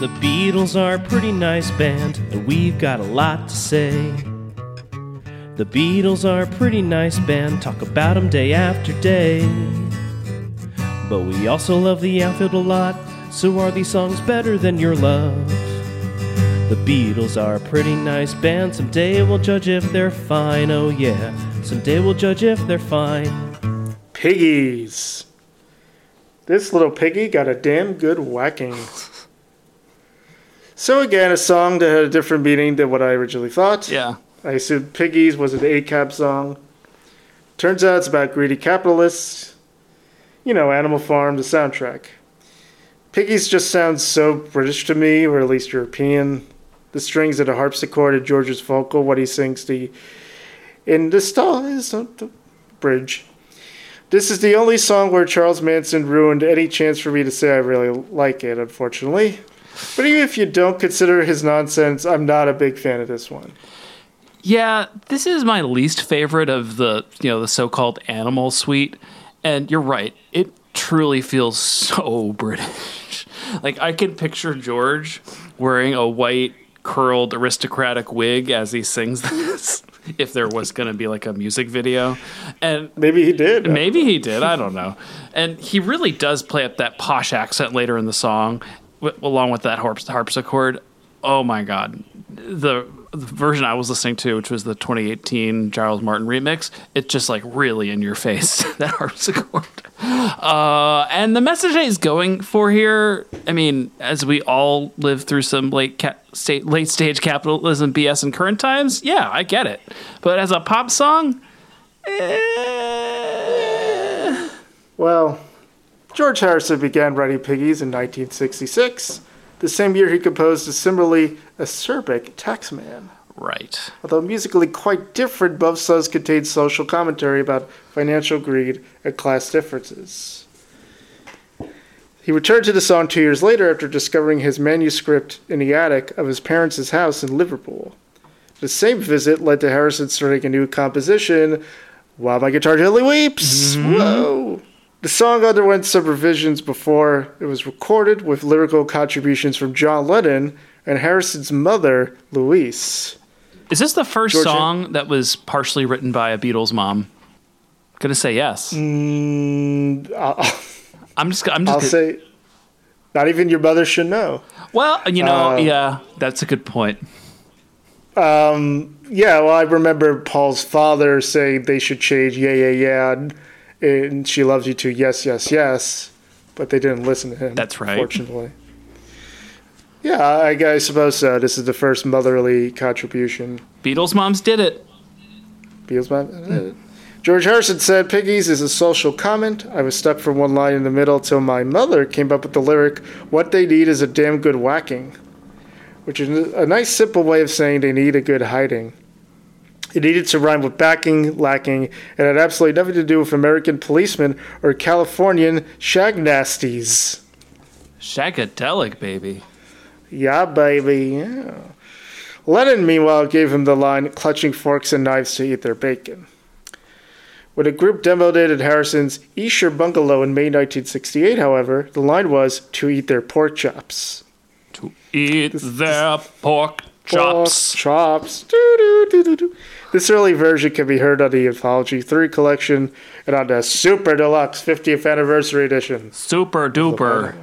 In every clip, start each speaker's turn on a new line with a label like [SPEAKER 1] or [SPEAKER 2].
[SPEAKER 1] The Beatles are a pretty nice band, and we've got a lot to say. The Beatles are a pretty nice band, talk about 'em day after day. But we also love the outfield a lot, so are these songs better than your love? The Beatles are a pretty nice band, someday we'll judge if they're fine, oh yeah, someday we'll judge if they're fine.
[SPEAKER 2] Piggies. This little piggy got a damn good whacking. So again, a song that had a different meaning than what I originally thought.
[SPEAKER 3] Yeah.
[SPEAKER 2] I assumed Piggies was an ACAB song. Turns out it's about greedy capitalists. You know, Animal Farm, the soundtrack. Piggies just sounds so British to me, or at least European. The strings of the harpsichord and George's vocal, what he sings the in the stall is the bridge. This is the only song where Charles Manson ruined any chance for me to say I really like it, unfortunately. But even if you don't consider his nonsense, I'm not a big fan of this one.
[SPEAKER 3] Yeah, this is my least favorite of the you know the so-called animal suite, and you're right. It truly feels so British. like I can picture George wearing a white curled aristocratic wig as he sings this. if there was going to be like a music video, and
[SPEAKER 2] maybe he did.
[SPEAKER 3] Maybe he did. I don't know. And he really does play up that posh accent later in the song, w- along with that harps- harpsichord. Oh my god, the, the version I was listening to, which was the 2018 Giles Martin remix, it's just like really in your face that harpsichord. Uh, and the message he's going for here, I mean, as we all live through some late ca- state, late stage capitalism BS in current times, yeah, I get it. But as a pop song, eh,
[SPEAKER 2] Well, George Harrison began writing Piggies in 1966, the same year he composed a similarly acerbic Taxman.
[SPEAKER 3] right.
[SPEAKER 2] Although musically quite different, both songs contain social commentary about financial greed and class differences. He returned to the song two years later after discovering his manuscript in the attic of his parents' house in Liverpool. The same visit led to Harrison starting a new composition, While My Guitar Gently Weeps. Mm-hmm. Whoa! The song underwent some revisions before it was recorded with lyrical contributions from John Lennon and Harrison's mother, Louise.
[SPEAKER 3] Is this the first
[SPEAKER 2] Georgia-
[SPEAKER 3] song that was partially written by a Beatles mom? Gonna say yes.
[SPEAKER 2] Mm,
[SPEAKER 3] I'm just. I'm just.
[SPEAKER 2] I'll
[SPEAKER 3] gonna-
[SPEAKER 2] say, not even your mother should know.
[SPEAKER 3] well, you know,
[SPEAKER 2] uh,
[SPEAKER 3] yeah, that's a good point.
[SPEAKER 2] Um, yeah, well, I remember Paul's father saying they should change yeah, yeah, yeah, and, she loves you too, yes, yes, yes, but they didn't listen to him.
[SPEAKER 3] That's right.
[SPEAKER 2] Fortunately. Yeah, I, I suppose so. This is the first motherly contribution.
[SPEAKER 3] Beatles moms did it.
[SPEAKER 2] Beals my- uh, George Harrison said, Piggies is a social comment. I was stuck for one line in the middle till my mother came up with the lyric, What they need is a damn good whacking, which is a nice simple way of saying they need a good hiding. It needed to rhyme with backing, lacking, and had absolutely nothing to do with American policemen or Californian shag nasties.
[SPEAKER 3] Shagadelic, baby.
[SPEAKER 2] Yeah, baby, yeah. Lennon, meanwhile, gave him the line, clutching forks and knives to eat their bacon. When a group demoed it at Harrison's Esher bungalow in May 1968, however, the line was, to eat their pork chops.
[SPEAKER 3] To eat their pork chops.
[SPEAKER 2] Chops. This early version can be heard on the Anthology 3 collection and on the Super Deluxe 50th Anniversary Edition.
[SPEAKER 3] Super duper.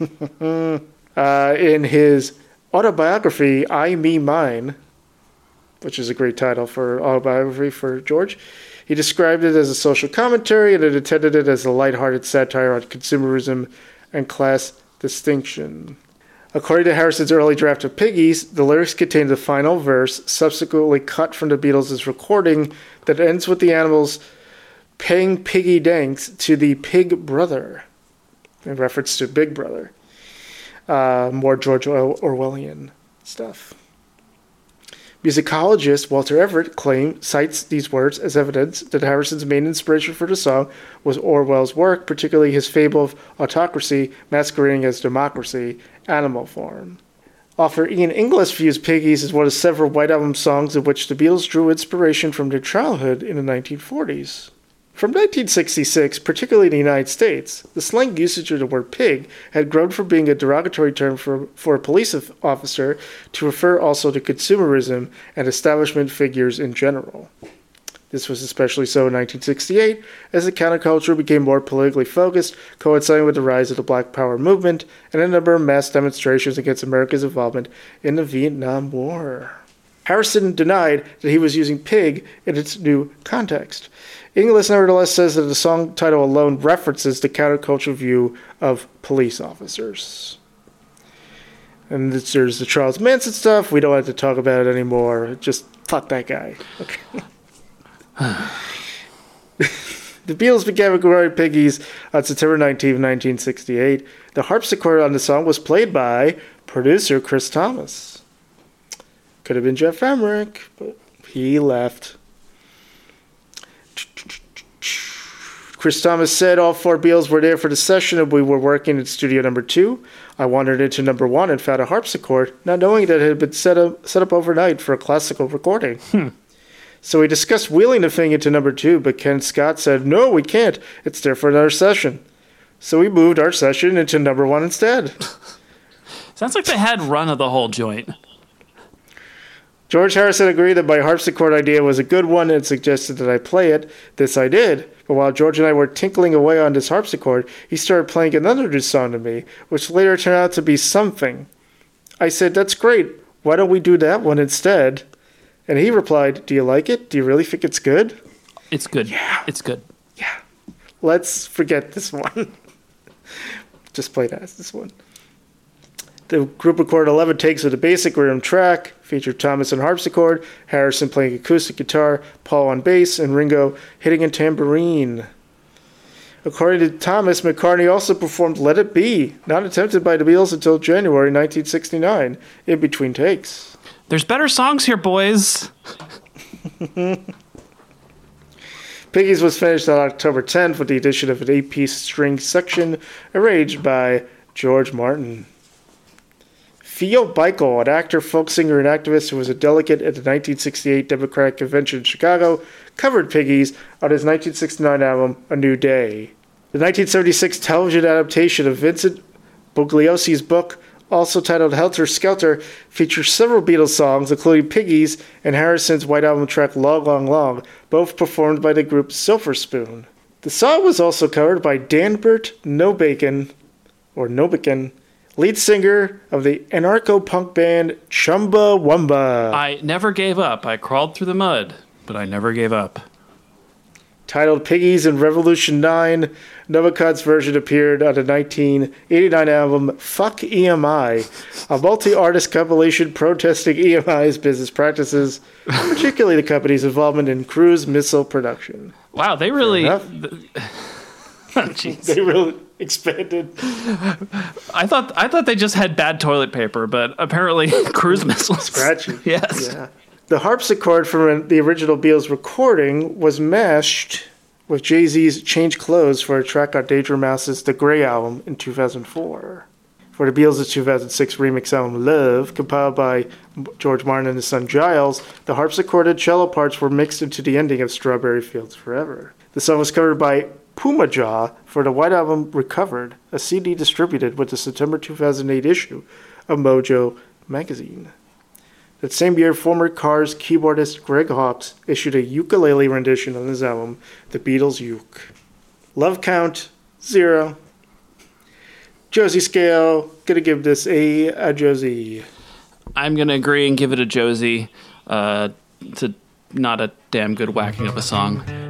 [SPEAKER 2] uh, in his autobiography, I, Me, Mine, which is a great title for autobiography for George, he described it as a social commentary and it intended it as a lighthearted satire on consumerism and class distinction. According to Harrison's early draft of Piggies, the lyrics contain the final verse, subsequently cut from the Beatles' recording, that ends with the animals paying piggy thanks to the pig brother, in reference to Big Brother uh, more George Or- Orwellian stuff. Musicologist Walter Everett claim cites these words as evidence that Harrison's main inspiration for the song was Orwell's work, particularly his fable of autocracy masquerading as democracy, Animal Farm. Author Ian Inglis views Piggies as one of several White Album songs in which the Beatles drew inspiration from their childhood in the 1940s. From 1966, particularly in the United States, the slang usage of the word pig had grown from being a derogatory term for, for a police officer to refer also to consumerism and establishment figures in general. This was especially so in 1968, as the counterculture became more politically focused, coinciding with the rise of the Black Power movement and a number of mass demonstrations against America's involvement in the Vietnam War. Harrison denied that he was using pig in its new context. Inglis nevertheless says that the song title alone references the countercultural view of police officers. And there's the Charles Manson stuff. We don't have to talk about it anymore. Just fuck that guy. Okay. the Beatles began recording Piggies on September 19, 1968. The harpsichord on the song was played by producer Chris Thomas. Could have been Geoff Emerick, but he left. Chris Thomas said all four Beals were there for the session and we were working in studio number two. I wandered into number one and found a harpsichord, not knowing that it had been set up, set up overnight for a classical recording. Hmm. So we discussed wheeling the thing into number two, but Ken Scott said, No, we can't. It's there for another session. So we moved our session into number one instead.
[SPEAKER 3] Sounds like they had run of the whole joint.
[SPEAKER 2] George Harrison agreed that my harpsichord idea was a good one and suggested that I play it. This I did, but while George and I were tinkling away on this harpsichord, he started playing another new song to me, which later turned out to be something. I said, That's great. Why don't we do that one instead? And he replied, Do you like it? Do you really think it's good?
[SPEAKER 3] It's good.
[SPEAKER 2] Yeah.
[SPEAKER 3] It's good.
[SPEAKER 2] Yeah. Let's forget this one. Just play that this one. The group recorded 11 takes of the basic rhythm track, featured Thomas on harpsichord, Harrison playing acoustic guitar, Paul on bass, and Ringo hitting a tambourine. According to Thomas, McCartney also performed Let It Be, not attempted by the Beatles until January 1969, in between takes.
[SPEAKER 3] There's better songs here, boys.
[SPEAKER 2] Piggies was finished on October 10th with the addition of an eight piece string section arranged by George Martin. Theo Bikel, an actor, folk singer, and activist who was a delegate at the 1968 Democratic Convention in Chicago, covered Piggies on his 1969 album A New Day. The 1976 television adaptation of Vincent Bugliosi's book also titled Helter Skelter, features several Beatles songs, including Piggies and Harrison's White Album track Long, Long, Long, both performed by the group Silver Spoon. The song was also covered by Danbert Nobacon, or Nobican, lead singer of the anarcho punk band Chumbawamba.
[SPEAKER 3] I never gave up. I crawled through the mud, but I never gave up.
[SPEAKER 2] Titled Piggies in Revolution 9, Novakot's version appeared on the 1989 album Fuck EMI, a multi artist compilation protesting EMI's business practices, particularly the company's involvement in cruise missile production.
[SPEAKER 3] Wow, they really.
[SPEAKER 2] Oh, they really expanded.
[SPEAKER 3] I thought I thought they just had bad toilet paper, but apparently cruise missiles.
[SPEAKER 2] Scratchy.
[SPEAKER 3] yes.
[SPEAKER 2] Yeah. The harpsichord from the original Beatles recording was meshed with Jay Z's Change Clothes for a track on Danger Mouse's The Grey album in 2004. For the Beatles' 2006 remix album Love, compiled by George Martin and his son Giles, the harpsichord and cello parts were mixed into the ending of Strawberry Fields Forever. The song was covered by Pumajaw for the White Album Recovered, a CD distributed with the September 2008 issue of Mojo magazine. That same year, former Cars keyboardist Greg Hawkes issued a ukulele rendition on his album, The Beatles Uke. Love count, zero. Josie scale, gonna give this a, a Josie.
[SPEAKER 3] I'm gonna agree and give it a Josie. Uh, it's a, not a damn good whacking of a song.